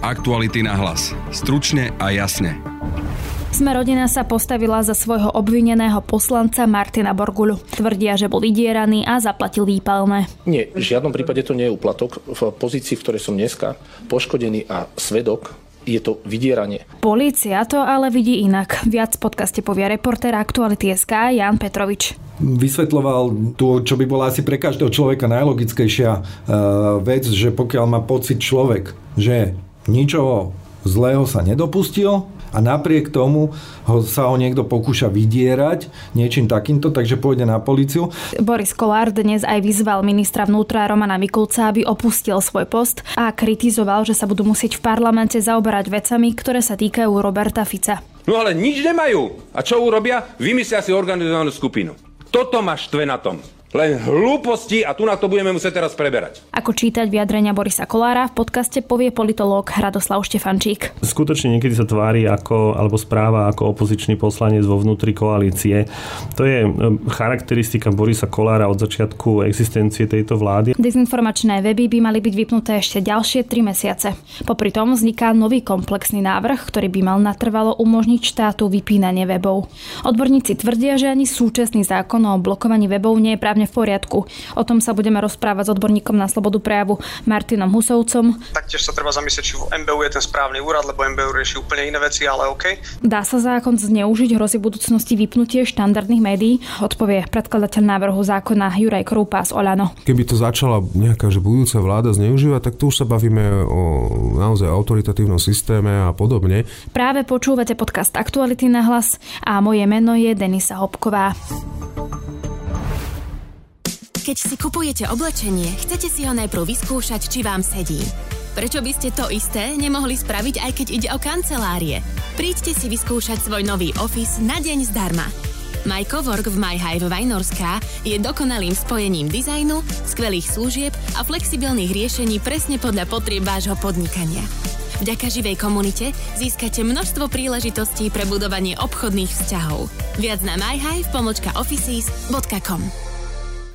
Aktuality na hlas. Stručne a jasne. Sme rodina sa postavila za svojho obvineného poslanca Martina Borguľu. Tvrdia, že bol vydieraný a zaplatil výpalné. Nie, v žiadnom prípade to nie je úplatok. V pozícii, v ktorej som dneska, poškodený a svedok, je to vydieranie. Polícia to ale vidí inak. Viac v podcaste povie reportér Aktuality SK Jan Petrovič vysvetľoval to, čo by bola asi pre každého človeka najlogickejšia uh, vec, že pokiaľ má pocit človek, že ničoho zlého sa nedopustil a napriek tomu ho, sa ho niekto pokúša vydierať niečím takýmto, takže pôjde na policiu. Boris Kolár dnes aj vyzval ministra vnútra Romana Mikulca, aby opustil svoj post a kritizoval, že sa budú musieť v parlamente zaoberať vecami, ktoré sa týkajú Roberta Fica. No ale nič nemajú. A čo urobia? Vymyslia si organizovanú skupinu. Toto ma štve na tom. Len hlúposti a tu na to budeme musieť teraz preberať. Ako čítať vyjadrenia Borisa Kolára v podcaste povie politológ Hradoslav Štefančík. Skutočne niekedy sa tvári ako, alebo správa ako opozičný poslanec vo vnútri koalície. To je charakteristika Borisa Kolára od začiatku existencie tejto vlády. Dezinformačné weby by mali byť vypnuté ešte ďalšie 3 mesiace. Popri tom vzniká nový komplexný návrh, ktorý by mal natrvalo umožniť štátu vypínanie webov. Odborníci tvrdia, že ani súčasný zákon o blokovaní webov nie je právne právne v poriadku. O tom sa budeme rozprávať s odborníkom na slobodu prejavu Martinom Husovcom. Taktiež sa treba zamyslieť, či MBU je ten správny úrad, lebo MBU rieši úplne iné veci, ale OK. Dá sa zákon zneužiť, hrozí v budúcnosti vypnutie štandardných médií? Odpovie predkladateľ návrhu zákona Juraj Krúpa z Olano. Keby to začala nejaká že budúca vláda zneužívať, tak tu už sa bavíme o naozaj autoritatívnom systéme a podobne. Práve počúvate podcast Aktuality na hlas a moje meno je Denisa Hopková. Keď si kupujete oblečenie, chcete si ho najprv vyskúšať, či vám sedí. Prečo by ste to isté nemohli spraviť, aj keď ide o kancelárie? Príďte si vyskúšať svoj nový office na deň zdarma. My Cowork v MyHive Vajnorská je dokonalým spojením dizajnu, skvelých služieb a flexibilných riešení presne podľa potrieb vášho podnikania. Vďaka živej komunite získate množstvo príležitostí pre budovanie obchodných vzťahov. Viac na myhive.offices.com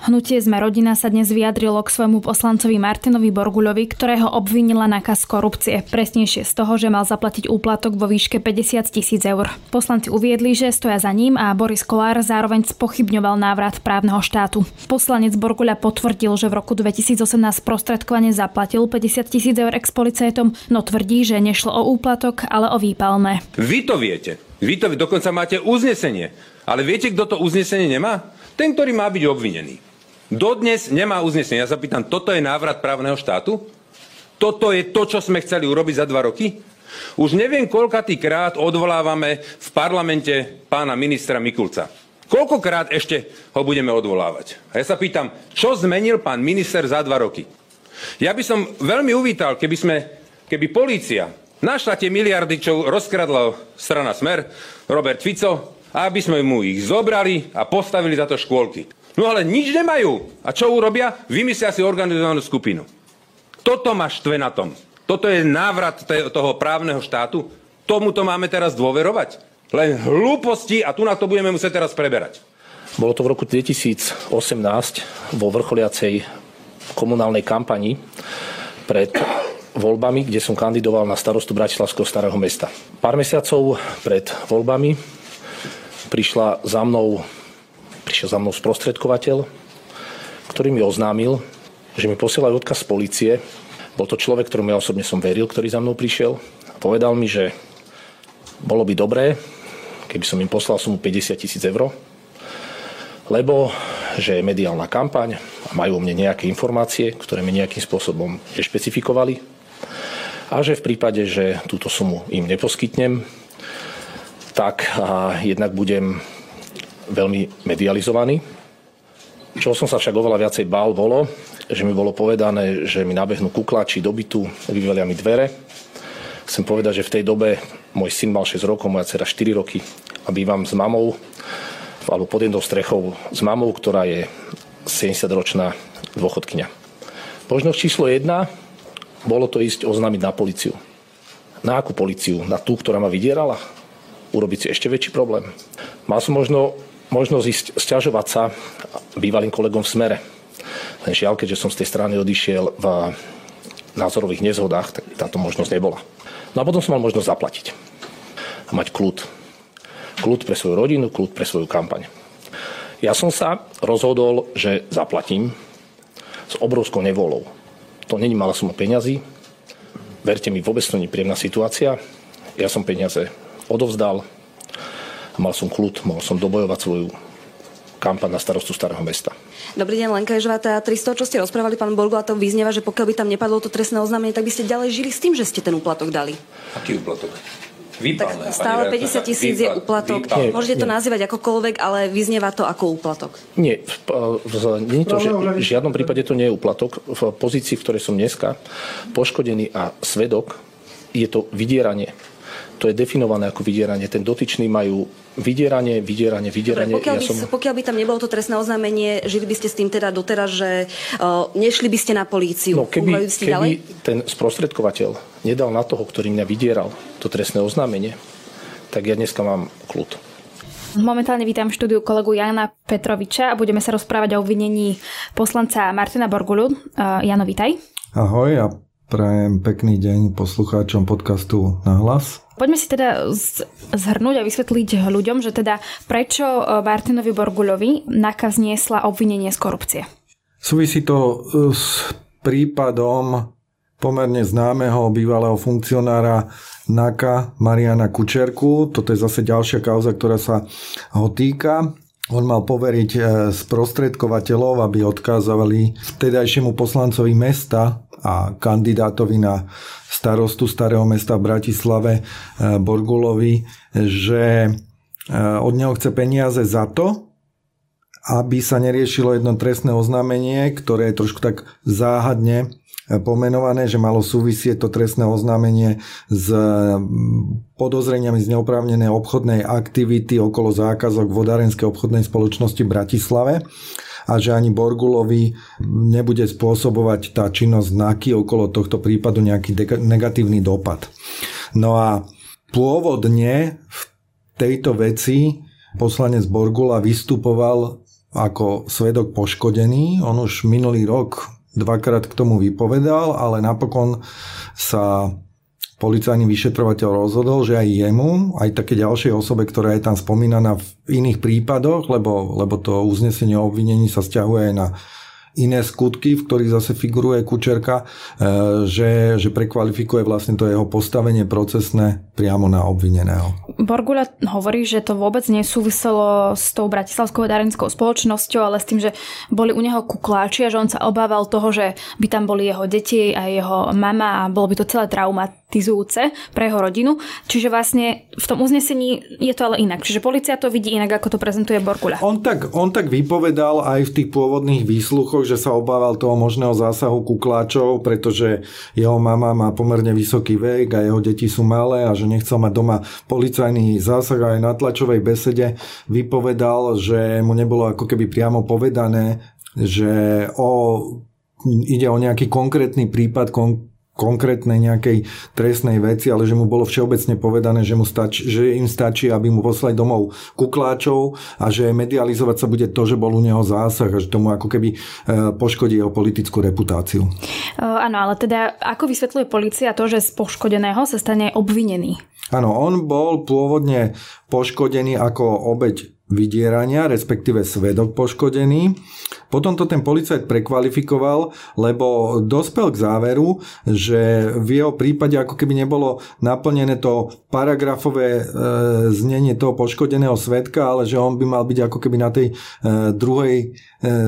Hnutie Sme rodina sa dnes vyjadrilo k svojmu poslancovi Martinovi Borguľovi, ktorého obvinila nakaz korupcie. Presnejšie z toho, že mal zaplatiť úplatok vo výške 50 tisíc eur. Poslanci uviedli, že stoja za ním a Boris Kolár zároveň spochybňoval návrat právneho štátu. Poslanec Borguľa potvrdil, že v roku 2018 prostredkovane zaplatil 50 tisíc eur ex-policajtom, no tvrdí, že nešlo o úplatok, ale o výpalné. Vy to viete. Vy to dokonca máte uznesenie. Ale viete, kto to uznesenie nemá? Ten, ktorý má byť obvinený. Dodnes nemá uznesenie. Ja sa pýtam, toto je návrat právneho štátu? Toto je to, čo sme chceli urobiť za dva roky? Už neviem, koľkatý krát odvolávame v parlamente pána ministra Mikulca. Koľkokrát ešte ho budeme odvolávať? A ja sa pýtam, čo zmenil pán minister za dva roky? Ja by som veľmi uvítal, keby, sme, keby polícia Našla tie miliardy, čo rozkradla strana Smer, Robert Fico, aby sme mu ich zobrali a postavili za to škôlky. No ale nič nemajú. A čo urobia? Vymyslia si organizovanú skupinu. Toto ma štve na tom. Toto je návrat toho právneho štátu. Tomuto máme teraz dôverovať. Len hlúposti a tu na to budeme musieť teraz preberať. Bolo to v roku 2018 vo vrcholiacej komunálnej kampani pred voľbami, kde som kandidoval na starostu Bratislavského starého mesta. Pár mesiacov pred voľbami prišla za mnou, prišiel za mnou sprostredkovateľ, ktorý mi oznámil, že mi posielajú odkaz z policie. Bol to človek, ktorému ja osobne som veril, ktorý za mnou prišiel. A povedal mi, že bolo by dobré, keby som im poslal sumu 50 tisíc eur, lebo že je mediálna kampaň a majú o mne nejaké informácie, ktoré mi nejakým spôsobom špecifikovali a že v prípade, že túto sumu im neposkytnem, tak jednak budem veľmi medializovaný. Čo som sa však oveľa viacej bál, bolo, že mi bolo povedané, že mi nabehnú kuklači do bytu, vyvelia mi dvere. Chcem povedať, že v tej dobe môj syn mal 6 rokov, moja dcera 4 roky a bývam s mamou, alebo pod jednou strechou s mamou, ktorá je 70-ročná dôchodkynia. Možnosť číslo 1 bolo to ísť oznámiť na policiu. Na akú policiu? Na tú, ktorá ma vydierala? Urobiť si ešte väčší problém. Mal som možno možnosť ísť sťažovať sa bývalým kolegom v smere. Len žiaľ, keďže som z tej strany odišiel v názorových nezhodách, tak táto možnosť nebola. No a potom som mal možnosť zaplatiť. A mať kľud. Kľud pre svoju rodinu, kľud pre svoju kampaň. Ja som sa rozhodol, že zaplatím s obrovskou nevolou. To není malá suma peňazí. Verte mi, vôbec to nie je príjemná situácia. Ja som peniaze odovzdal mal som kľud, mohol som dobojovať svoju kampaň na starostu Starého mesta. Dobrý deň, Lenka Ježová. 300, čo ste rozprávali, pán Borgu, a to vyznieva, že pokiaľ by tam nepadlo to trestné oznámenie, tak by ste ďalej žili s tým, že ste ten úplatok dali. Aký úplatok? Výpalné, tak stále 50 tisíc je úplatok. Nie, Môžete to nie. nazývať akokoľvek, ale vyznieva to ako úplatok. Nie, v, v, nie to, že v žiadnom prípade to nie je úplatok. V pozícii, v ktorej som dneska, poškodený a svedok, je to vydieranie to je definované ako vydieranie. Ten dotyčný majú vydieranie, vydieranie, vydieranie. Dobre, pokiaľ, ja by, som... pokiaľ by tam nebolo to trestné oznámenie, žili by ste s tým teda doteraz, že uh, nešli by ste na políciu? No, keby, keby ďalej? ten sprostredkovateľ nedal na toho, ktorý mňa vydieral, to trestné oznámenie, tak ja dneska mám kľud. Momentálne vítam v štúdiu kolegu Jana Petroviča a budeme sa rozprávať o obvinení poslanca Martina Borgulu. Uh, Jano, vítaj. Ahoj a prajem pekný deň poslucháčom podcastu Na hlas. Poďme si teda zhrnúť a vysvetliť ľuďom, že teda prečo e, Martinovi Borguľovi NAKA zniesla obvinenie z korupcie. Súvisí to e, s prípadom pomerne známeho bývalého funkcionára NAKA Mariana Kučerku. Toto je zase ďalšia kauza, ktorá sa ho týka. On mal poveriť e, sprostredkovateľov, aby odkázali vtedajšiemu poslancovi mesta a kandidátovi na starostu Starého mesta v Bratislave e, Borgulovi, že e, od neho chce peniaze za to, aby sa neriešilo jedno trestné oznámenie, ktoré je trošku tak záhadne pomenované, že malo súvisieť to trestné oznámenie s podozreniami z neoprávnenej obchodnej aktivity okolo zákazok vodárenskej obchodnej spoločnosti v Bratislave a že ani Borgulovi nebude spôsobovať tá činnosť znaky okolo tohto prípadu nejaký negatívny dopad. No a pôvodne v tejto veci poslanec Borgula vystupoval ako svedok poškodený. On už minulý rok dvakrát k tomu vypovedal, ale napokon sa policajný vyšetrovateľ rozhodol, že aj jemu, aj také ďalšej osobe, ktorá je tam spomínaná v iných prípadoch, lebo, lebo to uznesenie o obvinení sa stiahuje aj na iné skutky, v ktorých zase figuruje Kučerka, e, že, že prekvalifikuje vlastne to jeho postavenie procesné priamo na obvineného. Borgula hovorí, že to vôbec nesúviselo s tou bratislavskou darenskou spoločnosťou, ale s tým, že boli u neho kukláči a že on sa obával toho, že by tam boli jeho deti a jeho mama a bolo by to celé traumatizujúce pre jeho rodinu. Čiže vlastne v tom uznesení je to ale inak. Čiže policia to vidí inak, ako to prezentuje Borgula. On tak, on tak vypovedal aj v tých pôvodných výsluchoch, že sa obával toho možného zásahu kukláčov, pretože jeho mama má pomerne vysoký vek a jeho deti sú malé a že nechcel mať doma policajný zásah aj na tlačovej besede vypovedal, že mu nebolo ako keby priamo povedané, že o, ide o nejaký konkrétny prípad, kon, konkrétnej nejakej trestnej veci, ale že mu bolo všeobecne povedané, že, mu stačí, že im stačí, aby mu poslali domov kukláčov a že medializovať sa bude to, že bol u neho zásah a že tomu ako keby e, poškodí jeho politickú reputáciu. Áno, ale teda ako vysvetľuje policia to, že z poškodeného sa stane obvinený? Áno, on bol pôvodne poškodený ako obeď vydierania, respektíve svedok poškodený. Potom to ten policajt prekvalifikoval, lebo dospel k záveru, že v jeho prípade ako keby nebolo naplnené to paragrafové e, znenie toho poškodeného svetka, ale že on by mal byť ako keby na tej e, druhej e,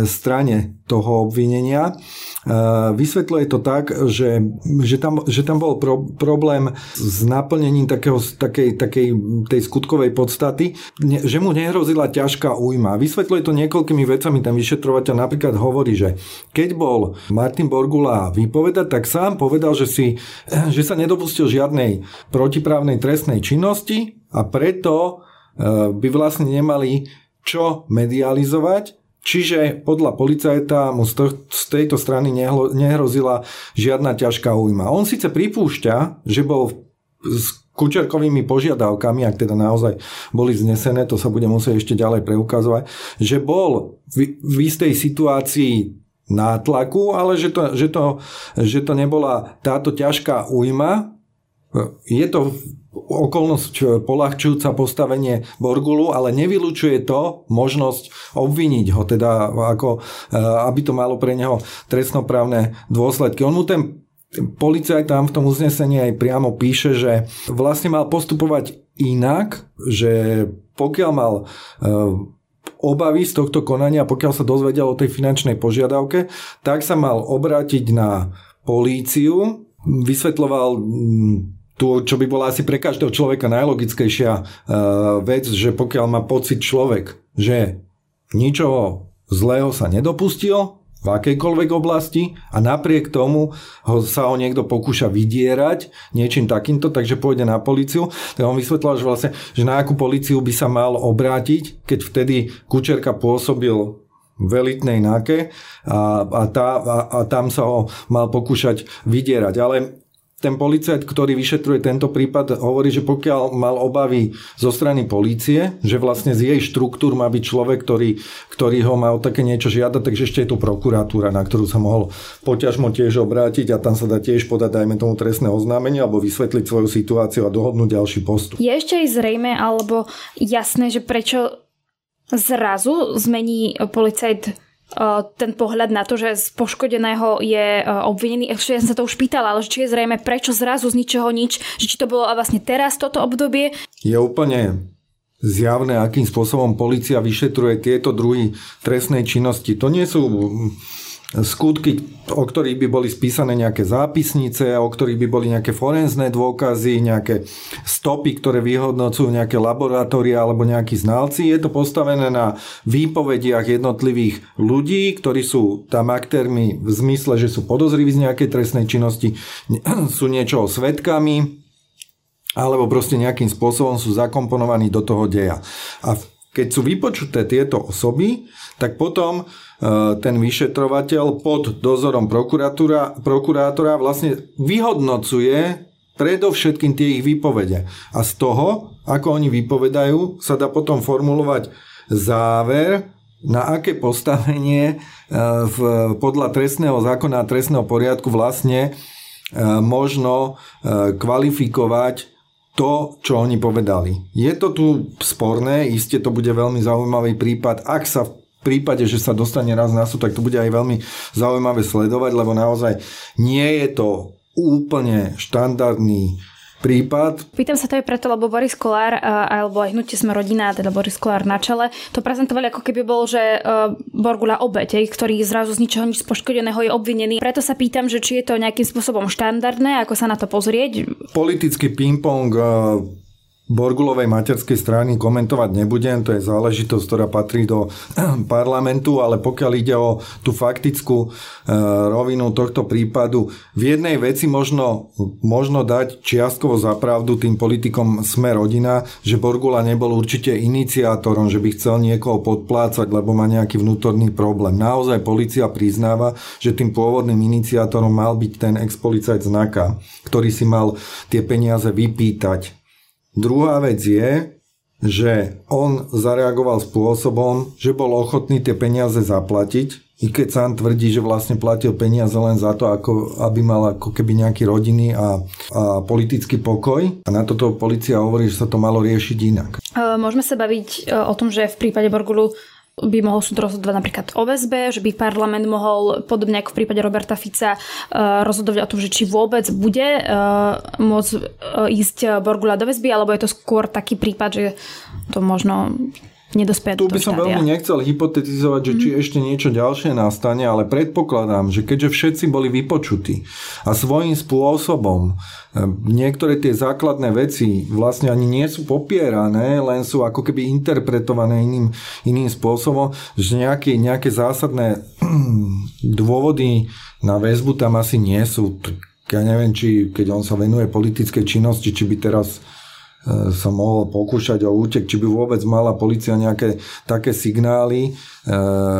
strane toho obvinenia. E, vysvetľuje to tak, že, že, tam, že tam bol pro, problém s naplnením takého, takej, takej tej skutkovej podstaty, ne, že mu nehrozila ťažká újma. Vysvetľuje to niekoľkými vecami, tam vyšetrovateľ a napríklad hovorí, že keď bol Martin Borgula vypovedať, tak sám povedal, že, si, že sa nedopustil žiadnej protiprávnej trestnej činnosti a preto e, by vlastne nemali čo medializovať, Čiže podľa policajta mu z tejto strany nehrozila žiadna ťažká újma. On síce pripúšťa, že bol kučerkovými požiadavkami, ak teda naozaj boli znesené, to sa bude musieť ešte ďalej preukazovať, že bol v, v istej situácii nátlaku, ale že to, že to, že to nebola táto ťažká újma. Je to okolnosť polahčujúca postavenie Borgulu, ale nevylučuje to možnosť obviniť ho, teda ako, aby to malo pre neho trestnoprávne dôsledky. On mu ten policajt tam v tom uznesení aj priamo píše, že vlastne mal postupovať inak, že pokiaľ mal obavy z tohto konania, pokiaľ sa dozvedel o tej finančnej požiadavke, tak sa mal obrátiť na políciu, vysvetloval mm, tu, čo by bola asi pre každého človeka najlogickejšia uh, vec, že pokiaľ má pocit človek, že ničoho zlého sa nedopustil, v akejkoľvek oblasti a napriek tomu ho, sa ho niekto pokúša vydierať niečím takýmto, takže pôjde na policiu. Tak on vysvetlil, že vlastne, že na akú policiu by sa mal obrátiť, keď vtedy Kučerka pôsobil v elitnej náke a, a, tá, a, a tam sa ho mal pokúšať vydierať. Ale ten policajt, ktorý vyšetruje tento prípad, hovorí, že pokiaľ mal obavy zo strany polície, že vlastne z jej štruktúr má byť človek, ktorý, ktorý ho má o také niečo žiadať, takže ešte je tu prokuratúra, na ktorú sa mohol poťažmo tiež obrátiť a tam sa dá tiež podať, dajme tomu, trestné oznámenie alebo vysvetliť svoju situáciu a dohodnúť ďalší postup. Je ešte aj zrejme alebo jasné, že prečo zrazu zmení policajt ten pohľad na to, že z poškodeného je obvinený. Ešte ja som sa to už pýtala, ale či je zrejme, prečo zrazu z ničoho nič, že či to bolo vlastne teraz toto obdobie. Je úplne zjavné, akým spôsobom policia vyšetruje tieto druhy trestnej činnosti. To nie sú skutky, o ktorých by boli spísané nejaké zápisnice, o ktorých by boli nejaké forenzné dôkazy, nejaké stopy, ktoré vyhodnocujú nejaké laboratória alebo nejakí znalci. Je to postavené na výpovediach jednotlivých ľudí, ktorí sú tam aktérmi v zmysle, že sú podozriví z nejakej trestnej činnosti, sú niečoho svetkami, alebo proste nejakým spôsobom sú zakomponovaní do toho deja. A keď sú vypočuté tieto osoby, tak potom e, ten vyšetrovateľ pod dozorom prokurátora vlastne vyhodnocuje predovšetkým tie ich výpovede. A z toho, ako oni vypovedajú, sa dá potom formulovať záver, na aké postavenie e, v, podľa trestného zákona a trestného poriadku vlastne e, možno kvalifikovať to, čo oni povedali. Je to tu sporné, iste to bude veľmi zaujímavý prípad. Ak sa v prípade, že sa dostane raz na súd, tak to bude aj veľmi zaujímavé sledovať, lebo naozaj nie je to úplne štandardný prípad. Pýtam sa to aj preto, lebo Boris Kolár alebo aj hnutie sme rodina, teda Boris Kolár na čele, to prezentovali ako keby bol, že Borgula obete, ktorý zrazu z ničoho nič poškodeného je obvinený. Preto sa pýtam, že či je to nejakým spôsobom štandardné, ako sa na to pozrieť. Politický ping-pong Borgulovej materskej strany komentovať nebudem, to je záležitosť, ktorá patrí do parlamentu, ale pokiaľ ide o tú faktickú e, rovinu tohto prípadu, v jednej veci možno, možno dať čiastkovo zapravdu tým politikom Sme rodina, že Borgula nebol určite iniciátorom, že by chcel niekoho podplácať, lebo má nejaký vnútorný problém. Naozaj policia priznáva, že tým pôvodným iniciátorom mal byť ten ex-policajt Znaka, ktorý si mal tie peniaze vypýtať Druhá vec je, že on zareagoval spôsobom, že bol ochotný tie peniaze zaplatiť, i keď sám tvrdí, že vlastne platil peniaze len za to, ako, aby mal ako keby nejaký rodinný a, a politický pokoj. A na toto policia hovorí, že sa to malo riešiť inak. Môžeme sa baviť e, o tom, že v prípade Borgulu by mohol súd rozhodovať napríklad o väzbe, že by parlament mohol, podobne ako v prípade Roberta Fica, eh, rozhodovať o tom, že či vôbec bude eh, môcť eh, ísť Borgula do väzby, alebo je to skôr taký prípad, že to možno nedospieť Tu by som štádia. veľmi nechcel hypotetizovať, že či mm. ešte niečo ďalšie nastane, ale predpokladám, že keďže všetci boli vypočutí a svojím spôsobom niektoré tie základné veci vlastne ani nie sú popierané, len sú ako keby interpretované iným, iným spôsobom, že nejaké, nejaké zásadné dôvody na väzbu tam asi nie sú. Ja neviem, či keď on sa venuje politickej činnosti, či by teraz sa mohol pokúšať o útek, či by vôbec mala policia nejaké také signály e,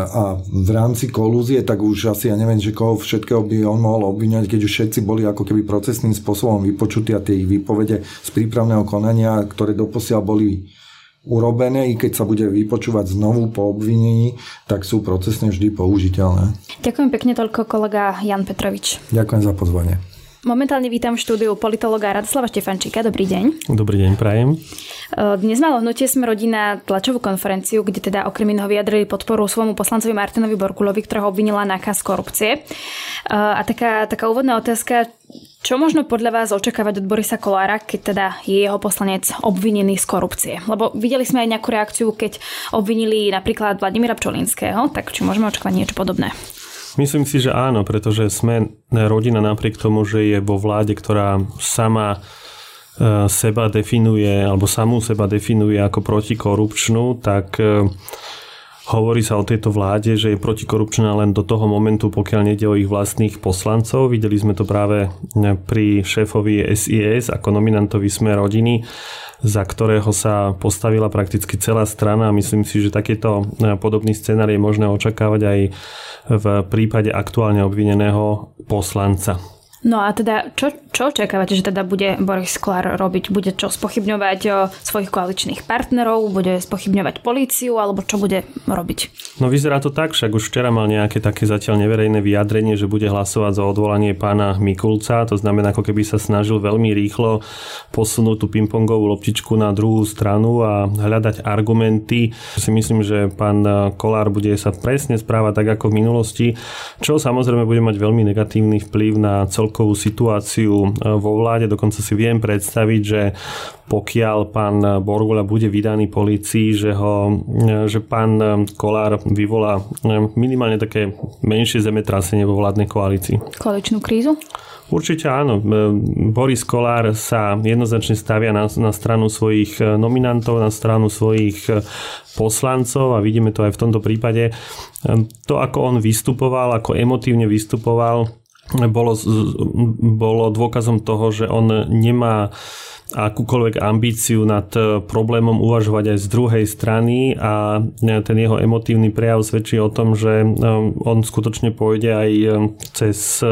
a v rámci kolúzie, tak už asi ja neviem, že koho všetkého by on mohol obviňať, keď už všetci boli ako keby procesným spôsobom vypočutí a tie ich výpovede z prípravného konania, ktoré doposiaľ boli urobené, i keď sa bude vypočúvať znovu po obvinení, tak sú procesne vždy použiteľné. Ďakujem pekne toľko kolega Jan Petrovič. Ďakujem za pozvanie. Momentálne vítam v štúdiu politologa Radoslava Štefančíka. Dobrý deň. Dobrý deň, prajem. Dnes malo hnutie sme rodina tlačovú konferenciu, kde teda okrem iného vyjadrili podporu svojmu poslancovi Martinovi Borkulovi, ktorého obvinila nákaz korupcie. A taká, taká úvodná otázka, čo možno podľa vás očakávať od Borisa Kolára, keď teda je jeho poslanec obvinený z korupcie? Lebo videli sme aj nejakú reakciu, keď obvinili napríklad Vladimíra Pčolinského, tak či môžeme očakávať niečo podobné? Myslím si, že áno, pretože sme rodina napriek tomu, že je vo vláde, ktorá sama e, seba definuje, alebo samú seba definuje ako protikorupčnú, tak e, Hovorí sa o tejto vláde, že je protikorupčná len do toho momentu, pokiaľ nejde o ich vlastných poslancov. Videli sme to práve pri šéfovi SIS ako nominantovi Sme rodiny, za ktorého sa postavila prakticky celá strana. Myslím si, že takéto podobný scenár je možné očakávať aj v prípade aktuálne obvineného poslanca. No a teda, čo, čo očakávate, že teda bude Boris Kolár robiť? Bude čo spochybňovať svojich koaličných partnerov? Bude spochybňovať políciu? Alebo čo bude robiť? No vyzerá to tak, však už včera mal nejaké také zatiaľ neverejné vyjadrenie, že bude hlasovať za odvolanie pána Mikulca. To znamená, ako keby sa snažil veľmi rýchlo posunúť tú pingpongovú loptičku na druhú stranu a hľadať argumenty. Si myslím, že pán Kolár bude sa presne správať tak ako v minulosti, čo samozrejme bude mať veľmi negatívny vplyv na celkovú situáciu e, vo vláde. Dokonca si viem predstaviť, že pokiaľ pán Borgula bude vydaný policii, že, ho, e, že pán Kolár vyvolá e, minimálne také menšie zemetrasenie vo vládnej koalícii. Koaličnú krízu? Určite áno. Boris Kolár sa jednoznačne stavia na, na stranu svojich nominantov, na stranu svojich poslancov a vidíme to aj v tomto prípade. To, ako on vystupoval, ako emotívne vystupoval, bolo, bolo dôkazom toho, že on nemá akúkoľvek ambíciu nad problémom uvažovať aj z druhej strany a ten jeho emotívny prejav svedčí o tom, že um, on skutočne pôjde aj cez,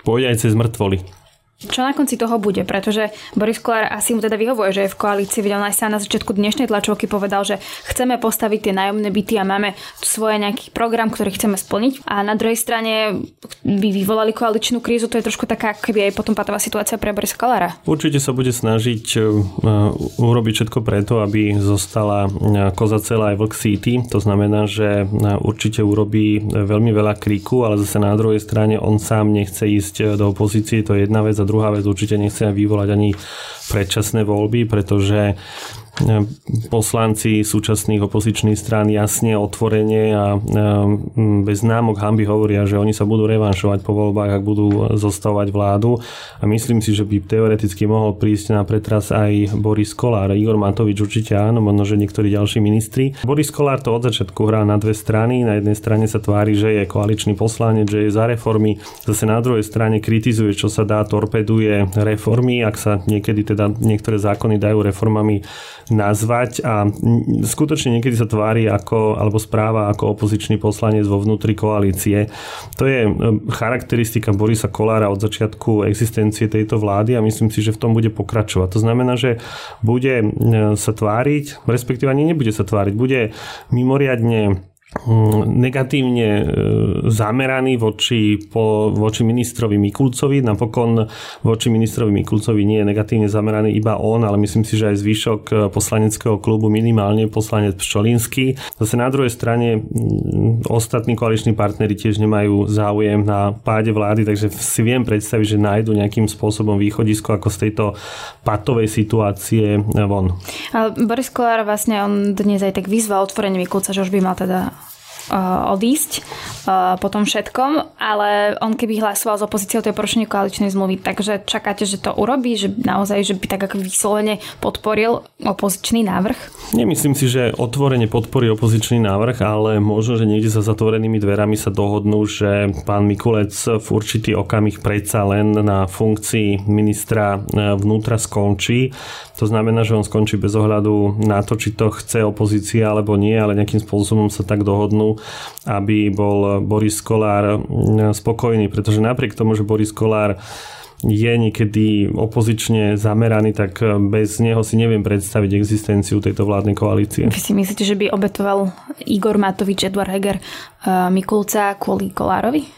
pôjde aj cez mŕtvoly. Čo na konci toho bude? Pretože Boris Kolár asi mu teda vyhovuje, že je v koalícii. Videl sa na začiatku dnešnej tlačovky povedal, že chceme postaviť tie nájomné byty a máme svoje nejaký program, ktorý chceme splniť. A na druhej strane by vyvolali koaličnú krízu. To je trošku taká, keby aj potom patová situácia pre Borisa Kolára. Určite sa bude snažiť uh, urobiť všetko preto, aby zostala uh, koza celá aj Vlk City. To znamená, že určite urobí veľmi veľa kríku, ale zase na druhej strane on sám nechce ísť do opozície. To je jedna vec a druhá vec, určite nechcem vyvolať ani predčasné voľby, pretože poslanci súčasných opozičných strán jasne, otvorene a bez známok hamby hovoria, že oni sa budú revanšovať po voľbách, ak budú zostavovať vládu. A myslím si, že by teoreticky mohol prísť na pretras aj Boris Kolár. Igor Matovič určite áno, možno, že niektorí ďalší ministri. Boris Kolár to od začiatku hrá na dve strany. Na jednej strane sa tvári, že je koaličný poslanec, že je za reformy. Zase na druhej strane kritizuje, čo sa dá, torpeduje reformy. Ak sa niekedy teda niektoré zákony dajú reformami nazvať a skutočne niekedy sa tvári ako, alebo správa ako opozičný poslanec vo vnútri koalície. To je charakteristika Borisa Kolára od začiatku existencie tejto vlády a myslím si, že v tom bude pokračovať. To znamená, že bude sa tváriť, respektíve ani nebude sa tváriť, bude mimoriadne negatívne e, zameraný voči, po, voči ministrovi Mikulcovi. Napokon voči ministrovi Mikulcovi nie je negatívne zameraný iba on, ale myslím si, že aj zvyšok e, poslaneckého klubu, minimálne poslanec Pšolinský. Zase na druhej strane ostatní koaliční partnery tiež nemajú záujem na páde vlády, takže si viem predstaviť, že nájdu nejakým spôsobom východisko ako z tejto patovej situácie von. Boris Kolár vlastne on dnes aj tak vyzval otvorenie Mikulca, že už by mal teda odísť po tom všetkom, ale on keby hlasoval s opozíciou, to je porušenie koaličnej zmluvy, takže čakáte, že to urobí, že naozaj, že by tak ako vyslovene podporil opozičný návrh? Nemyslím si, že otvorene podporí opozičný návrh, ale možno, že niekde za zatvorenými dverami sa dohodnú, že pán Mikulec v určitý okamih predsa len na funkcii ministra e, vnútra skončí. To znamená, že on skončí bez ohľadu na to, či to chce opozícia alebo nie, ale nejakým spôsobom sa tak dohodnú, aby bol Boris Kolár spokojný, pretože napriek tomu, že Boris Kolár je niekedy opozične zameraný, tak bez neho si neviem predstaviť existenciu tejto vládnej koalície. Vy si myslíte, že by obetoval Igor Matovič, Edward Heger Mikulca kvôli Kolárovi?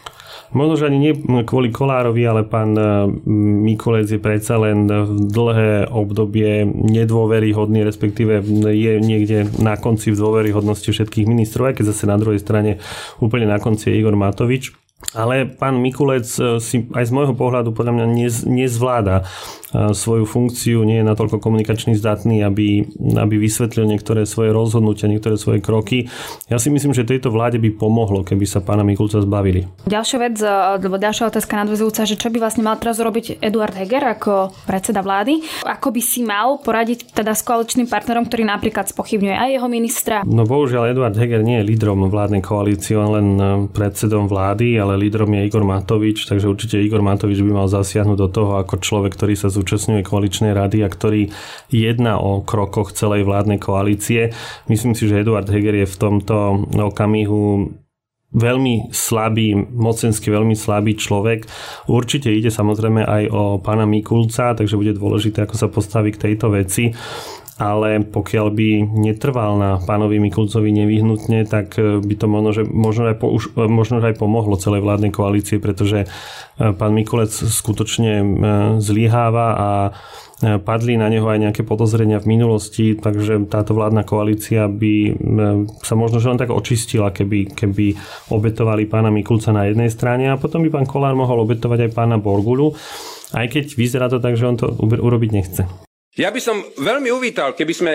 Možno, že ani nie kvôli Kolárovi, ale pán Mikulec je predsa len dlhé obdobie nedôveryhodný, respektíve je niekde na konci v dôveryhodnosti všetkých ministrov, aj keď zase na druhej strane úplne na konci je Igor Matovič. Ale pán Mikulec e, si aj z môjho pohľadu podľa mňa nez, nezvláda svoju funkciu, nie je natoľko komunikačný zdatný, aby, aby vysvetlil niektoré svoje rozhodnutia, niektoré svoje kroky. Ja si myslím, že tejto vláde by pomohlo, keby sa pána Mikulca zbavili. Ďalšia vec, e, alebo ďalšia otázka nadvezujúca, že čo by vlastne mal teraz robiť Eduard Heger ako predseda vlády? Ako by si mal poradiť teda s koaličným partnerom, ktorý napríklad spochybňuje aj jeho ministra? No bohužiaľ Eduard Heger nie je lídrom vládnej koalície, on len predsedom vlády, ale lídrom je Igor Matovič, takže určite Igor Matovič by mal zasiahnuť do toho ako človek, ktorý sa zúčastňuje koaličnej rady a ktorý jedná o krokoch celej vládnej koalície. Myslím si, že Eduard Heger je v tomto okamihu veľmi slabý, mocensky veľmi slabý človek. Určite ide samozrejme aj o pána Mikulca, takže bude dôležité, ako sa postaví k tejto veci ale pokiaľ by netrval na pánovi Mikulcovi nevyhnutne, tak e, by to možno, že, možno, aj, po, už, e, možno aj pomohlo celej vládnej koalície, pretože e, pán Mikulec skutočne zlyháva a padli na neho aj nejaké podozrenia v minulosti, takže táto vládna koalícia by sa možno že len tak očistila, keby, keby obetovali pána Mikulca na jednej strane a potom by pán Kolár mohol obetovať aj pána Borgulu, aj keď vyzerá to tak, že on to urobiť nechce. Ja by som veľmi uvítal, keby sme,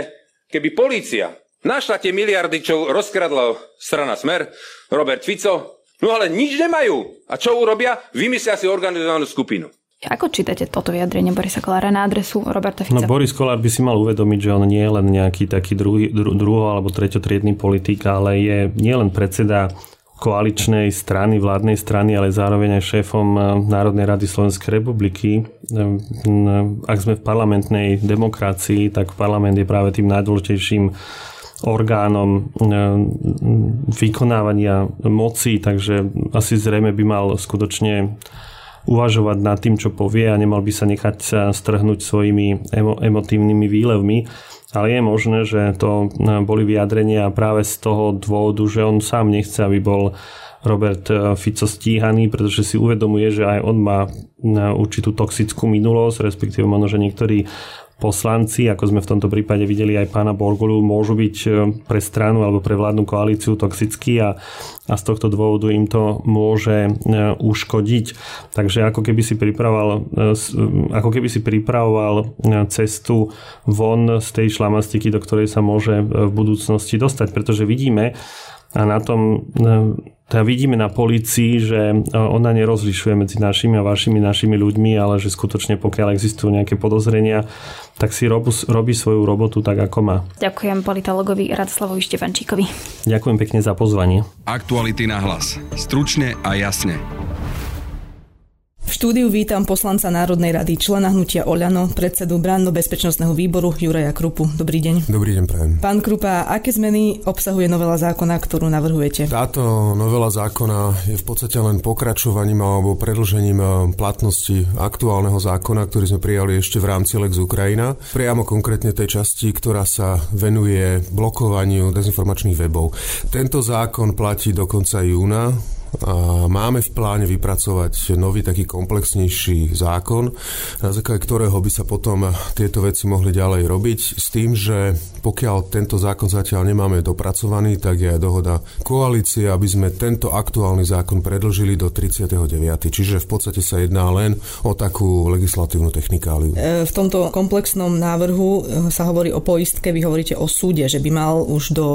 keby polícia našla tie miliardy, čo rozkradla strana Smer, Robert Fico, no ale nič nemajú. A čo urobia? Vymyslia si organizovanú skupinu. Ako čítate toto vyjadrenie Borisa Kolára na adresu Roberta Fica? No Boris Kolár by si mal uvedomiť, že on nie je len nejaký taký druhý, dru, druho alebo treťotriedný politik, ale je nielen predseda koaličnej strany, vládnej strany, ale zároveň aj šéfom eh, Národnej rady Slovenskej republiky. Eh, ak sme v parlamentnej demokracii, tak parlament je práve tým najdôležitejším orgánom eh, vykonávania moci, takže asi zrejme by mal skutočne uvažovať nad tým, čo povie a nemal by sa nechať strhnúť svojimi emo- emotívnymi výlevmi ale je možné, že to e, boli vyjadrenia práve z toho dôvodu, že on sám nechce, aby bol Robert e, Fico stíhaný, pretože si uvedomuje, že aj on má e, určitú toxickú minulosť, respektíve možno, že niektorí poslanci, ako sme v tomto prípade videli aj pána Borgulu, môžu byť e, pre stranu alebo pre vládnu koalíciu toxickí a, a z tohto dôvodu im to môže e, uškodiť. Takže ako keby si pripravoval, e, ako keby si pripravoval cestu von z tej šlamastiky, do ktorej sa môže v budúcnosti dostať, pretože vidíme, a na tom teda vidíme na policii, že ona nerozlišuje medzi našimi a vašimi našimi ľuďmi, ale že skutočne pokiaľ existujú nejaké podozrenia, tak si robí, robí svoju robotu tak, ako má. Ďakujem politologovi Radoslavovi Štefančíkovi. Ďakujem pekne za pozvanie. Aktuality na hlas. Stručne a jasne. V štúdiu vítam poslanca Národnej rady, člena hnutia Oľano, predsedu Branno-bezpečnostného výboru Juraja Krupu. Dobrý deň. Dobrý deň, prajem. Pán Krupa, aké zmeny obsahuje novela zákona, ktorú navrhujete? Táto novela zákona je v podstate len pokračovaním alebo predlžením eh, platnosti aktuálneho zákona, ktorý sme prijali ešte v rámci Lex Ukrajina. Priamo konkrétne tej časti, ktorá sa venuje blokovaniu dezinformačných webov. Tento zákon platí do konca júna máme v pláne vypracovať nový taký komplexnejší zákon, na základe ktorého by sa potom tieto veci mohli ďalej robiť s tým, že pokiaľ tento zákon zatiaľ nemáme dopracovaný, tak je aj dohoda koalície, aby sme tento aktuálny zákon predlžili do 39. Čiže v podstate sa jedná len o takú legislatívnu technikáliu. E, v tomto komplexnom návrhu e, sa hovorí o poistke, vy hovoríte o súde, že by mal už do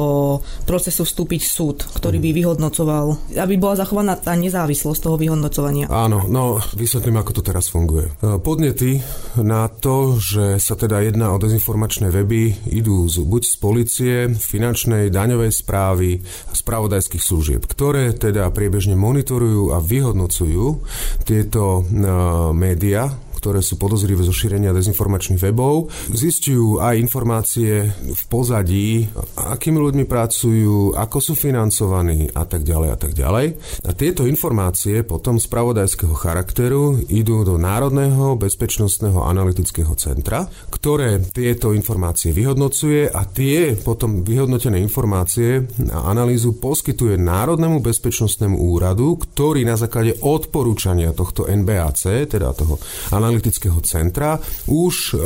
procesu vstúpiť súd, ktorý by vyhodnocoval, aby bola zachovaná tá nezávislosť toho vyhodnocovania. Áno, no vysvetlím, ako to teraz funguje. E, podnety na to, že sa teda jedná o dezinformačné weby, idú z, buď z policie, finančnej, daňovej správy a spravodajských služieb, ktoré teda priebežne monitorujú a vyhodnocujú tieto uh, médiá, ktoré sú podozrivé zo šírenia dezinformačných webov. Zistujú aj informácie v pozadí, akými ľuďmi pracujú, ako sú financovaní a tak ďalej a tak ďalej. A tieto informácie potom z pravodajského charakteru idú do Národného bezpečnostného analytického centra, ktoré tieto informácie vyhodnocuje a tie potom vyhodnotené informácie a analýzu poskytuje Národnému bezpečnostnému úradu, ktorý na základe odporúčania tohto NBAC, teda toho analytického centra, už uh,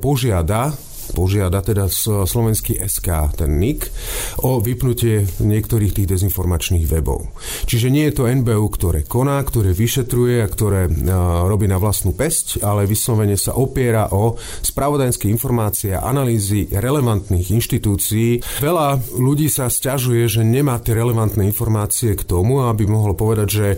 požiada požiada teda slovenský SK, ten NIK, o vypnutie niektorých tých dezinformačných webov. Čiže nie je to NBU, ktoré koná, ktoré vyšetruje a ktoré robí na vlastnú pesť, ale vyslovene sa opiera o spravodajské informácie a analýzy relevantných inštitúcií. Veľa ľudí sa stiažuje, že nemá tie relevantné informácie k tomu, aby mohlo povedať, že,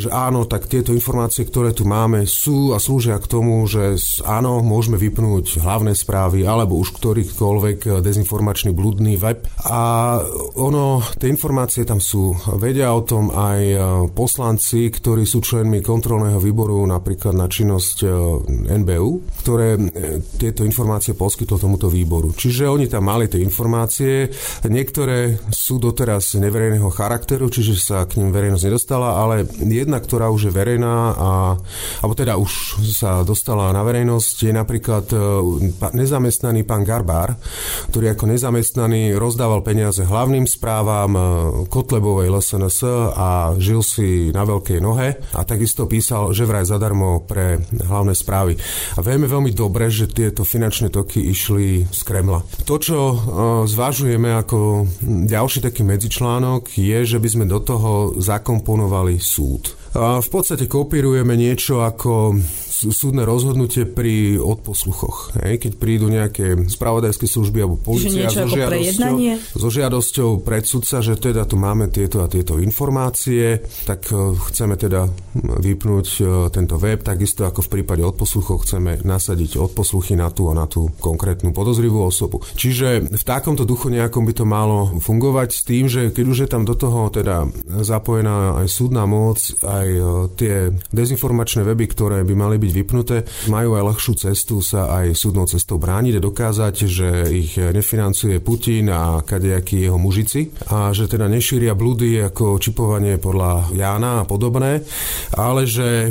že áno, tak tieto informácie, ktoré tu máme, sú a slúžia k tomu, že áno, môžeme vypnúť hlavné správy alebo už ktorýchkoľvek eh, dezinformačný bludný web. A ono, tie informácie tam sú. Vedia o tom aj eh, poslanci, ktorí sú členmi kontrolného výboru napríklad na činnosť eh, NBU, ktoré tieto informácie poskytlo tomuto výboru. Čiže oni tam mali tie informácie, niektoré sú doteraz neverejného charakteru, čiže sa k ním verejnosť nedostala, ale jedna, ktorá už je verejná a, alebo teda už sa dostala na verejnosť, je napríklad nezamestnaný pán Garbár, ktorý ako nezamestnaný rozdával peniaze hlavným správam e, Kotlebovej LSNS a žil si na veľkej nohe a takisto písal, že vraj zadarmo pre hlavné správy. A vieme veľmi dobre, že tieto finančné toky išli z Kremla. To, čo e, zvažujeme ako ďalší taký medzičlánok, je, že by sme do toho zakomponovali súd. V podstate kopírujeme niečo ako súdne rozhodnutie pri odposluchoch. Hej, keď prídu nejaké spravodajské služby alebo policia so žiadosťou, so žiadosťou pred sudca, že teda tu máme tieto a tieto informácie, tak e, chceme teda vypnúť e, tento web, takisto ako v prípade odposluchov chceme nasadiť odposluchy na tú a na tú konkrétnu podozrivú osobu. Čiže v takomto duchu nejakom by to malo fungovať s tým, že keď už je tam do toho teda zapojená aj súdna moc, aj e, tie dezinformačné weby, ktoré by mali byť byť vypnuté, majú aj ľahšiu cestu sa aj súdnou cestou brániť a dokázať, že ich nefinancuje Putin a kadejakí jeho mužici a že teda nešíria blúdy ako čipovanie podľa Jána a podobné, ale že e,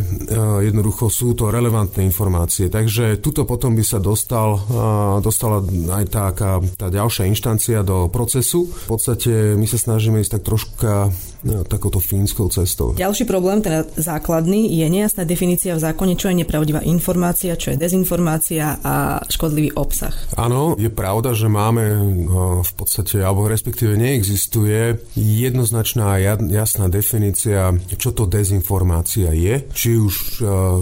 jednoducho sú to relevantné informácie. Takže tuto potom by sa dostal, dostala aj tá, tá ďalšia inštancia do procesu. V podstate my sa snažíme ísť tak troška takouto fínskou cestou. Ďalší problém, teda základný, je nejasná definícia v zákone, čo je nepravdivá informácia, čo je dezinformácia a škodlivý obsah. Áno, je pravda, že máme v podstate, alebo respektíve neexistuje jednoznačná a jasná definícia, čo to dezinformácia je. Či už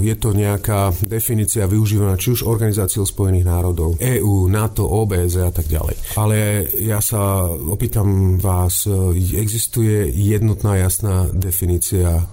je to nejaká definícia využívaná či už Organizáciou spojených národov, EÚ, NATO, OBS a tak ďalej. Ale ja sa opýtam vás, existuje jednotná jasná definícia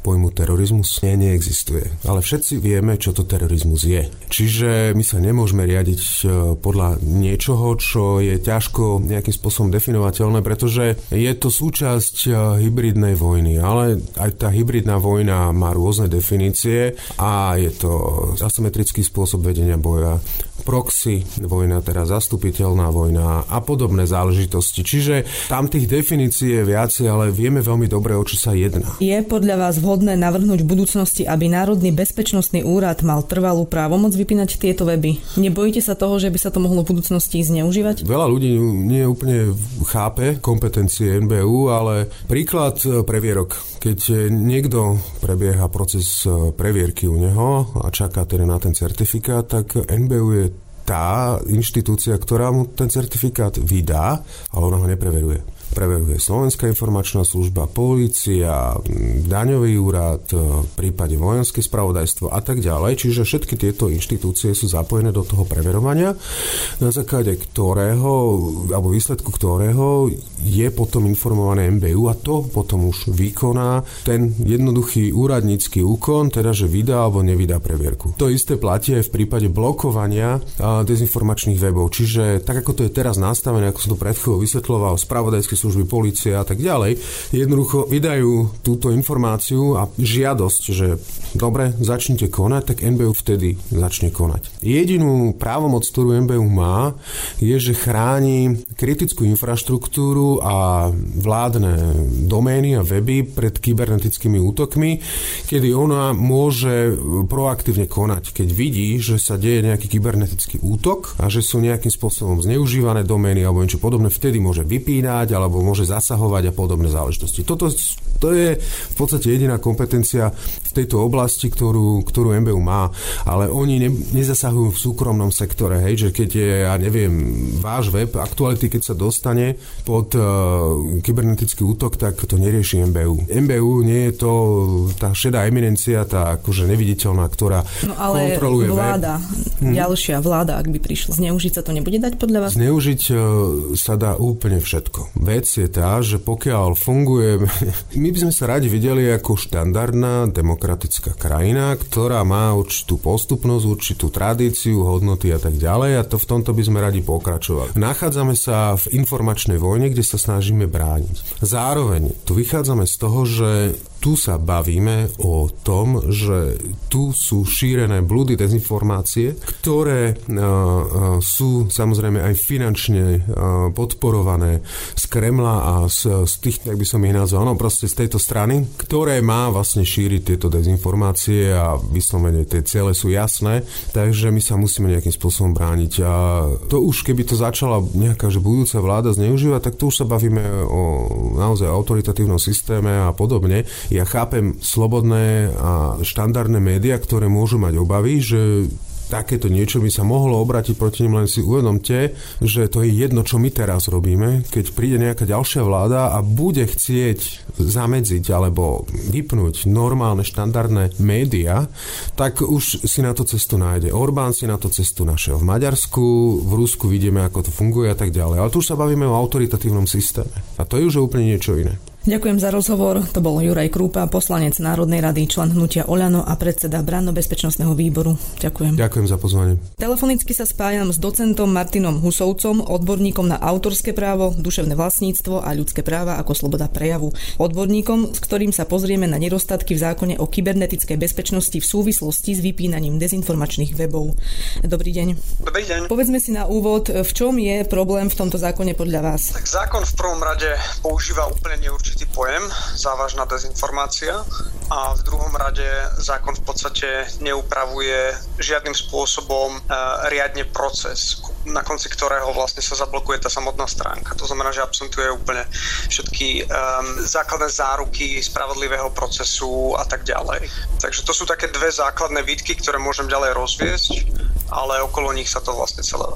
pojmu terorizmus? Nie, neexistuje. Ale všetci vieme, čo to terorizmus je. Čiže my sa nemôžeme riadiť e, podľa niečoho, čo je ťažko nejakým spôsobom definovateľné, pretože je to súčasť e, hybridnej vojny, ale aj tá hybridná vojna má rôzne definície a je to asymetrický spôsob vedenia boja, proxy vojna, teda zastupiteľná vojna a podobné záležitosti. Čiže tam tých definícií je viacej, ale vieme veľmi dobre, o čo sa jedná. Je podľa vás vhodné navrhnúť v budúcnosti, aby Národný bezpečnostný úrad mal trvalú právomoc vypínať tieto weby? Nebojíte sa toho, že by sa to mohlo v budúcnosti zneužívať? Veľa ľudí nie úplne chápe kompetencie NBU, ale príklad e, previerok. Keď niekto prebieha proces e, previerky u neho a čaká teda na ten certifikát, tak NBU je tá inštitúcia, ktorá mu ten certifikát vydá, ale ona ho nepreveruje preveruje Slovenská informačná služba, polícia, daňový úrad, v prípade vojenské spravodajstvo a tak ďalej. Čiže všetky tieto inštitúcie sú zapojené do toho preverovania, na základe ktorého, alebo výsledku ktorého je potom informované MBU a to potom už vykoná ten jednoduchý úradnícky úkon, teda že vydá alebo nevydá previerku. To isté platí aj v prípade blokovania dezinformačných webov. Čiže tak ako to je teraz nastavené, ako som to pred chvíľou vysvetloval, spravodajské služby, policia a tak ďalej, jednoducho vydajú túto informáciu a žiadosť, že dobre, začnite konať, tak NBU vtedy začne konať. Jedinú právomoc, ktorú NBU má, je, že chráni kritickú infraštruktúru a vládne domény a weby pred kybernetickými útokmi, kedy ona môže proaktívne konať, keď vidí, že sa deje nejaký kybernetický útok a že sú nejakým spôsobom zneužívané domény alebo niečo podobné, vtedy môže vypínať alebo môže zasahovať a podobné záležitosti. Toto to je v podstate jediná kompetencia tejto oblasti, ktorú, ktorú MBU má, ale oni ne, nezasahujú v súkromnom sektore, hej, že keď je, ja neviem, váš web, aktuality, keď sa dostane pod uh, kybernetický útok, tak to nerieši MBU. MBU nie je to tá šedá eminencia, tá akože neviditeľná, ktorá no, ale kontroluje vláda, web. ďalšia vláda, ak by prišla. Zneužiť sa to nebude dať podľa vás? Zneužiť uh, sa dá úplne všetko. Vec je tá, že pokiaľ funguje, my by sme sa radi videli ako štandardná demokratická krajina, ktorá má určitú postupnosť, určitú tradíciu, hodnoty a tak ďalej a to v tomto by sme radi pokračovali. Nachádzame sa v informačnej vojne, kde sa snažíme brániť. Zároveň tu vychádzame z toho, že tu sa bavíme o tom, že tu sú šírené blúdy, dezinformácie, ktoré uh, uh, sú samozrejme aj finančne uh, podporované z Kremla a z, z tých, tak by som ich nazval, no proste z tejto strany, ktoré má vlastne šíriť tieto dezinformácie a vyslovene tie ciele sú jasné, takže my sa musíme nejakým spôsobom brániť. A to už, keby to začala nejaká že budúca vláda zneužívať, tak to už sa bavíme o naozaj autoritatívnom systéme a podobne ja chápem slobodné a štandardné médiá, ktoré môžu mať obavy, že takéto niečo by sa mohlo obrátiť proti nim, len si uvedomte, že to je jedno, čo my teraz robíme. Keď príde nejaká ďalšia vláda a bude chcieť zamedziť alebo vypnúť normálne štandardné médiá, tak už si na to cestu nájde. Orbán si na to cestu našiel v Maďarsku, v Rusku vidíme, ako to funguje a tak ďalej. Ale tu už sa bavíme o autoritatívnom systéme. A to je už úplne niečo iné. Ďakujem za rozhovor. To bol Juraj Krúpa, poslanec Národnej rady, člen hnutia Oľano a predseda Branno-bezpečnostného výboru. Ďakujem. Ďakujem za pozvanie. Telefonicky sa spájam s docentom Martinom Husovcom, odborníkom na autorské právo, duševné vlastníctvo a ľudské práva ako sloboda prejavu. Odborníkom, s ktorým sa pozrieme na nedostatky v zákone o kybernetickej bezpečnosti v súvislosti s vypínaním dezinformačných webov. Dobrý deň. Dobrý deň. Povedzme si na úvod, v čom je problém v tomto zákone podľa vás? Tak zákon v prvom rade používa úplne neurčitý určitý pojem, závažná dezinformácia a v druhom rade zákon v podstate neupravuje žiadnym spôsobom e, riadne proces, na konci ktorého vlastne sa zablokuje tá samotná stránka. To znamená, že absentuje úplne všetky um, základné záruky spravodlivého procesu a tak ďalej. Takže to sú také dve základné výtky, ktoré môžem ďalej rozviesť, ale okolo nich sa to vlastne celé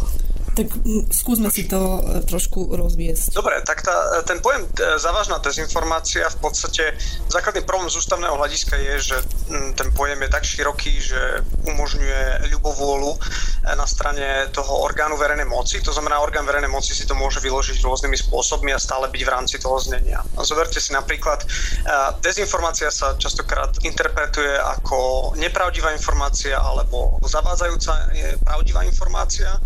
tak skúsme si to e, trošku rozviesť. Dobre, tak tá, ten pojem e, závažná dezinformácia v podstate základný problém z ústavného hľadiska je, že ten pojem je tak široký, že umožňuje ľubovôľu e, na strane toho orgánu verejnej moci. To znamená, orgán verejnej moci si to môže vyložiť rôznymi spôsobmi a stále byť v rámci toho znenia. Zoberte si napríklad, dezinformácia sa častokrát interpretuje ako nepravdivá informácia alebo zavádzajúca pravdivá informácia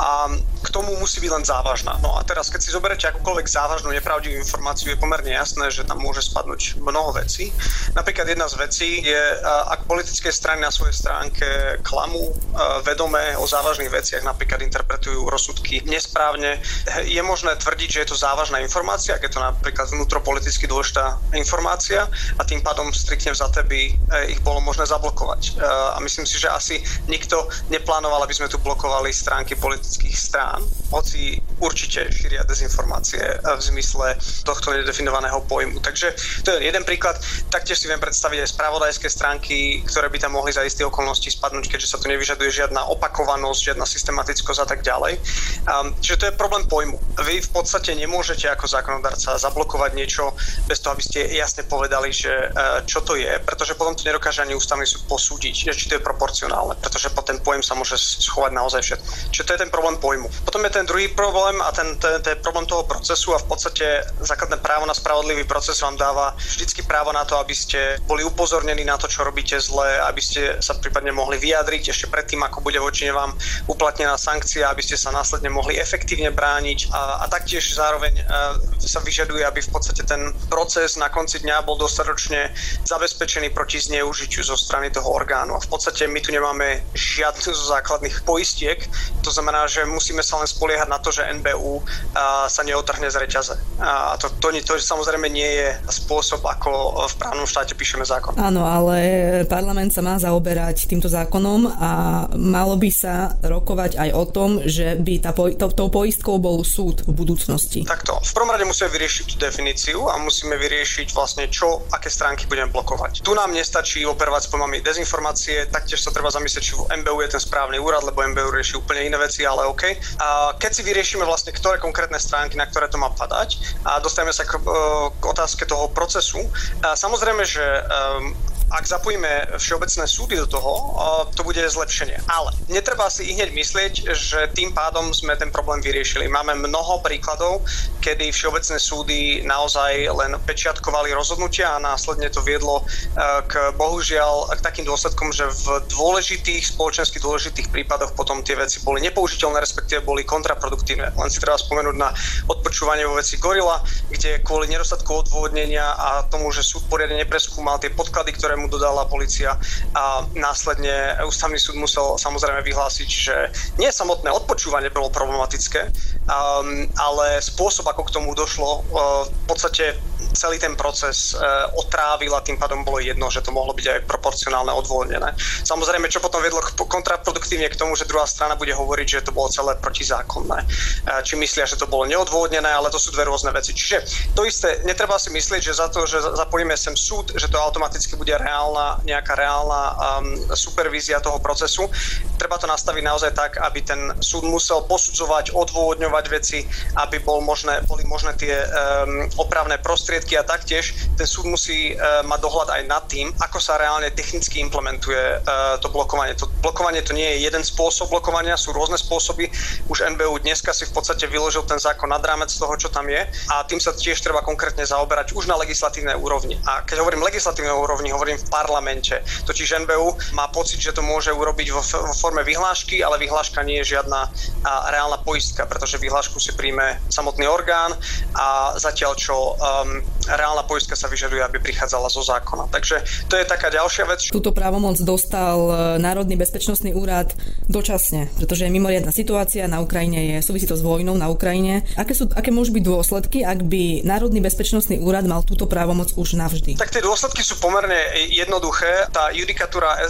a k tomu musí byť len závažná. No a teraz, keď si zoberete akúkoľvek závažnú nepravdivú informáciu, je pomerne jasné, že tam môže spadnúť mnoho vecí. Napríklad jedna z vecí je, ak politické strany na svojej stránke klamú vedomé o závažných veciach, napríklad interpretujú rozsudky nesprávne, je možné tvrdiť, že je to závažná informácia, ak je to napríklad vnútropoliticky dôležitá informácia a tým pádom striktne vzaté by e, ich bolo možné zablokovať. E, a myslím si, že asi nikto neplánoval, aby sme tu blokovali stránky politických strán, hoci určite šíria dezinformácie v zmysle tohto nedefinovaného pojmu. Takže to je jeden príklad. Taktiež si viem predstaviť aj spravodajské stránky, ktoré by tam mohli za isté okolnosti spadnúť, keďže sa tu nevyžaduje žiadna opakovanosť, žiadna systematickosť a tak ďalej. Um, čiže to je problém pojmu. Vy v podstate nemôžete ako zákonodarca zablokovať niečo bez toho, aby ste jasne povedali, že uh, čo to je, pretože potom to nedokáže ani ústavný súd posúdiť, či to je proporcionálne, pretože po ten pojem sa môže schovať naozaj všetko. Čiže to je ten problém pojmu pojmu. Potom je ten druhý problém a ten, ten, ten problém toho procesu a v podstate základné právo na spravodlivý proces vám dáva vždycky právo na to, aby ste boli upozornení na to, čo robíte zle, aby ste sa prípadne mohli vyjadriť ešte predtým, ako bude voči vám uplatnená sankcia, aby ste sa následne mohli efektívne brániť a, a taktiež zároveň e, sa vyžaduje, aby v podstate ten proces na konci dňa bol dostatočne zabezpečený proti zneužitiu zo strany toho orgánu. A v podstate my tu nemáme žiadnu zo základných poistiek, to znamená, že musíme sa len spoliehať na to, že NBU sa neotrhne z reťaze. A to, to, to, to samozrejme nie je spôsob, ako v právnom štáte píšeme zákon. Áno, ale parlament sa má zaoberať týmto zákonom a malo by sa rokovať aj o tom, že by tá, to, tou poistkou bol súd v budúcnosti. Takto. V prvom rade musíme vyriešiť tú definíciu a musíme vyriešiť vlastne čo, aké stránky budeme blokovať. Tu nám nestačí operovať s pojmami dezinformácie, taktiež sa treba zamyslieť, či v MBU je ten správny úrad, lebo MBU rieši úplne iné veci, ale OK. A keď si vyriešime vlastne, ktoré konkrétne stránky, na ktoré to má padať a dostaneme sa k, e, k otázke toho procesu, a samozrejme, že ak zapojíme všeobecné súdy do toho, to bude zlepšenie. Ale netreba si i hneď myslieť, že tým pádom sme ten problém vyriešili. Máme mnoho príkladov, kedy všeobecné súdy naozaj len pečiatkovali rozhodnutia a následne to viedlo e, k bohužiaľ k takým dôsledkom, že v dôležitých, spoločensky dôležitých prípadoch potom tie veci boli nepoužiteľné, respektíve boli kontraproduktívne. Len si treba spomenúť na odpočúvanie vo veci Gorila, kde kvôli nedostatku odôvodnenia a tomu, že súd poriadne nepreskúmal tie podklady, ktoré mu dodala policia a následne ústavný súd musel samozrejme vyhlásiť, že nie samotné odpočúvanie bolo problematické, um, ale spôsob, ako k tomu došlo, uh, v podstate celý ten proces uh, otrávil a tým pádom bolo jedno, že to mohlo byť aj proporcionálne odvoľnené. Samozrejme, čo potom vedlo kontraproduktívne k tomu, že druhá strana bude hovoriť, že to bolo celé protizákonné. Uh, či myslia, že to bolo neodvodnené, ale to sú dve rôzne veci. Čiže to isté, netreba si myslieť, že za to, že zapojíme sem súd, že to automaticky bude reálna, nejaká reálna um, supervízia toho procesu. Treba to nastaviť naozaj tak, aby ten súd musel posudzovať, odôvodňovať veci, aby bol možné, boli možné tie um, opravné prostriedky a taktiež ten súd musí uh, mať dohľad aj nad tým, ako sa reálne technicky implementuje uh, to blokovanie. To blokovanie to nie je jeden spôsob blokovania, sú rôzne spôsoby. Už NBU dneska si v podstate vyložil ten zákon nad rámec toho, čo tam je a tým sa tiež treba konkrétne zaoberať už na legislatívnej úrovni. A keď hovorím legislatívnej úrovni, hovorím v parlamente. Totiž NBU má pocit, že to môže urobiť vo, vo forme vyhlášky, ale vyhláška nie je žiadna a, reálna poistka, pretože vyhlášku si príjme samotný orgán a zatiaľ čo um, reálna poistka sa vyžaduje, aby prichádzala zo zákona. Takže to je taká ďalšia vec. Túto právomoc dostal e, Národný bezpečnostný úrad dočasne, pretože je mimoriadná situácia na Ukrajine, je súvisí to s vojnou na Ukrajine. Aké, sú, aké môžu byť dôsledky, ak by Národný bezpečnostný úrad mal túto právomoc už navždy? Tak tie dôsledky sú pomerne jednoduché. Tá judikatúra e,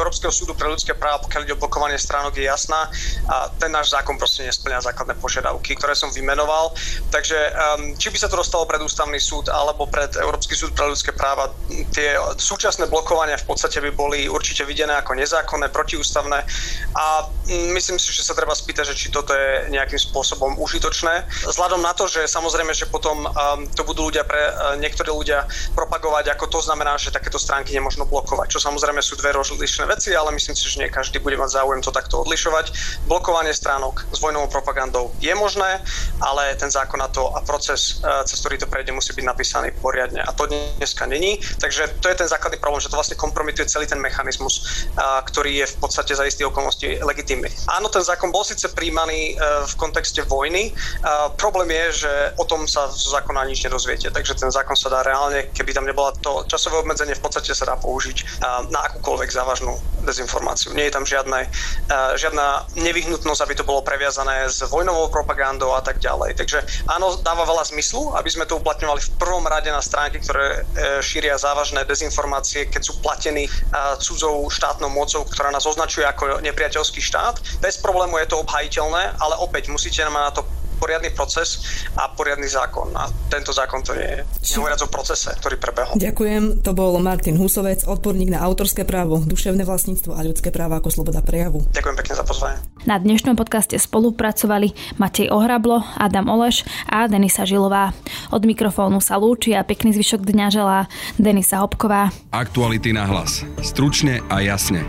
Európskeho súdu pre ľudské práva, pokiaľ ide o blokovanie stránok, je jasná a ten náš zákon proste nesplňa základné požiadavky, ktoré som vymenoval. Takže um, či by sa to dostalo pred ústavný súd alebo pred Európsky súd pre ľudské práva, tie súčasné blokovania v podstate by boli určite videné ako nezákonné, protiústavné a mm, myslím si, že sa treba spýtať, že či toto je nejakým spôsobom užitočné. Vzhľadom na to, že samozrejme, že potom um, to budú ľudia pre uh, niektorí ľudia propagovať, ako to znamená, že takéto stránky nemožno blokovať, čo samozrejme sú dve rozlišné veci, ale myslím si, že nie každý bude mať záujem to takto odlišovať. Blokovanie stránok s vojnovou propagandou je možné, ale ten zákon na to a proces, e, cez ktorý to prejde, musí byť napísaný poriadne. A to dneska není. Takže to je ten základný problém, že to vlastne kompromituje celý ten mechanizmus, e, ktorý je v podstate za istý okolnosti legitímny. Áno, ten zákon bol síce príjmaný e, v kontexte vojny. Problém je, že o tom sa z zákona nič nedozviete. Takže ten zákon sa dá reálne, keby tam nebola to časové obmedzenie v podstate sa dá použiť na akúkoľvek závažnú dezinformáciu. Nie je tam žiadne, žiadna nevyhnutnosť, aby to bolo previazané s vojnovou propagandou a tak ďalej. Takže áno, dáva veľa zmyslu, aby sme to uplatňovali v prvom rade na stránky, ktoré e, šíria závažné dezinformácie, keď sú platení cudzou štátnou mocou, ktorá nás označuje ako nepriateľský štát. Bez problému je to obhajiteľné, ale opäť musíte mať na to poriadny proces a poriadny zákon. A tento zákon to nie je. Nehovoriac o procese, ktorý prebehol. Ďakujem. To bol Martin Husovec, odborník na autorské právo, duševné vlastníctvo a ľudské práva ako sloboda prejavu. Ďakujem pekne za pozvanie. Na dnešnom podcaste spolupracovali Matej Ohrablo, Adam Oleš a Denisa Žilová. Od mikrofónu sa lúči a pekný zvyšok dňa želá Denisa Hopková. Aktuality na hlas. Stručne a jasne.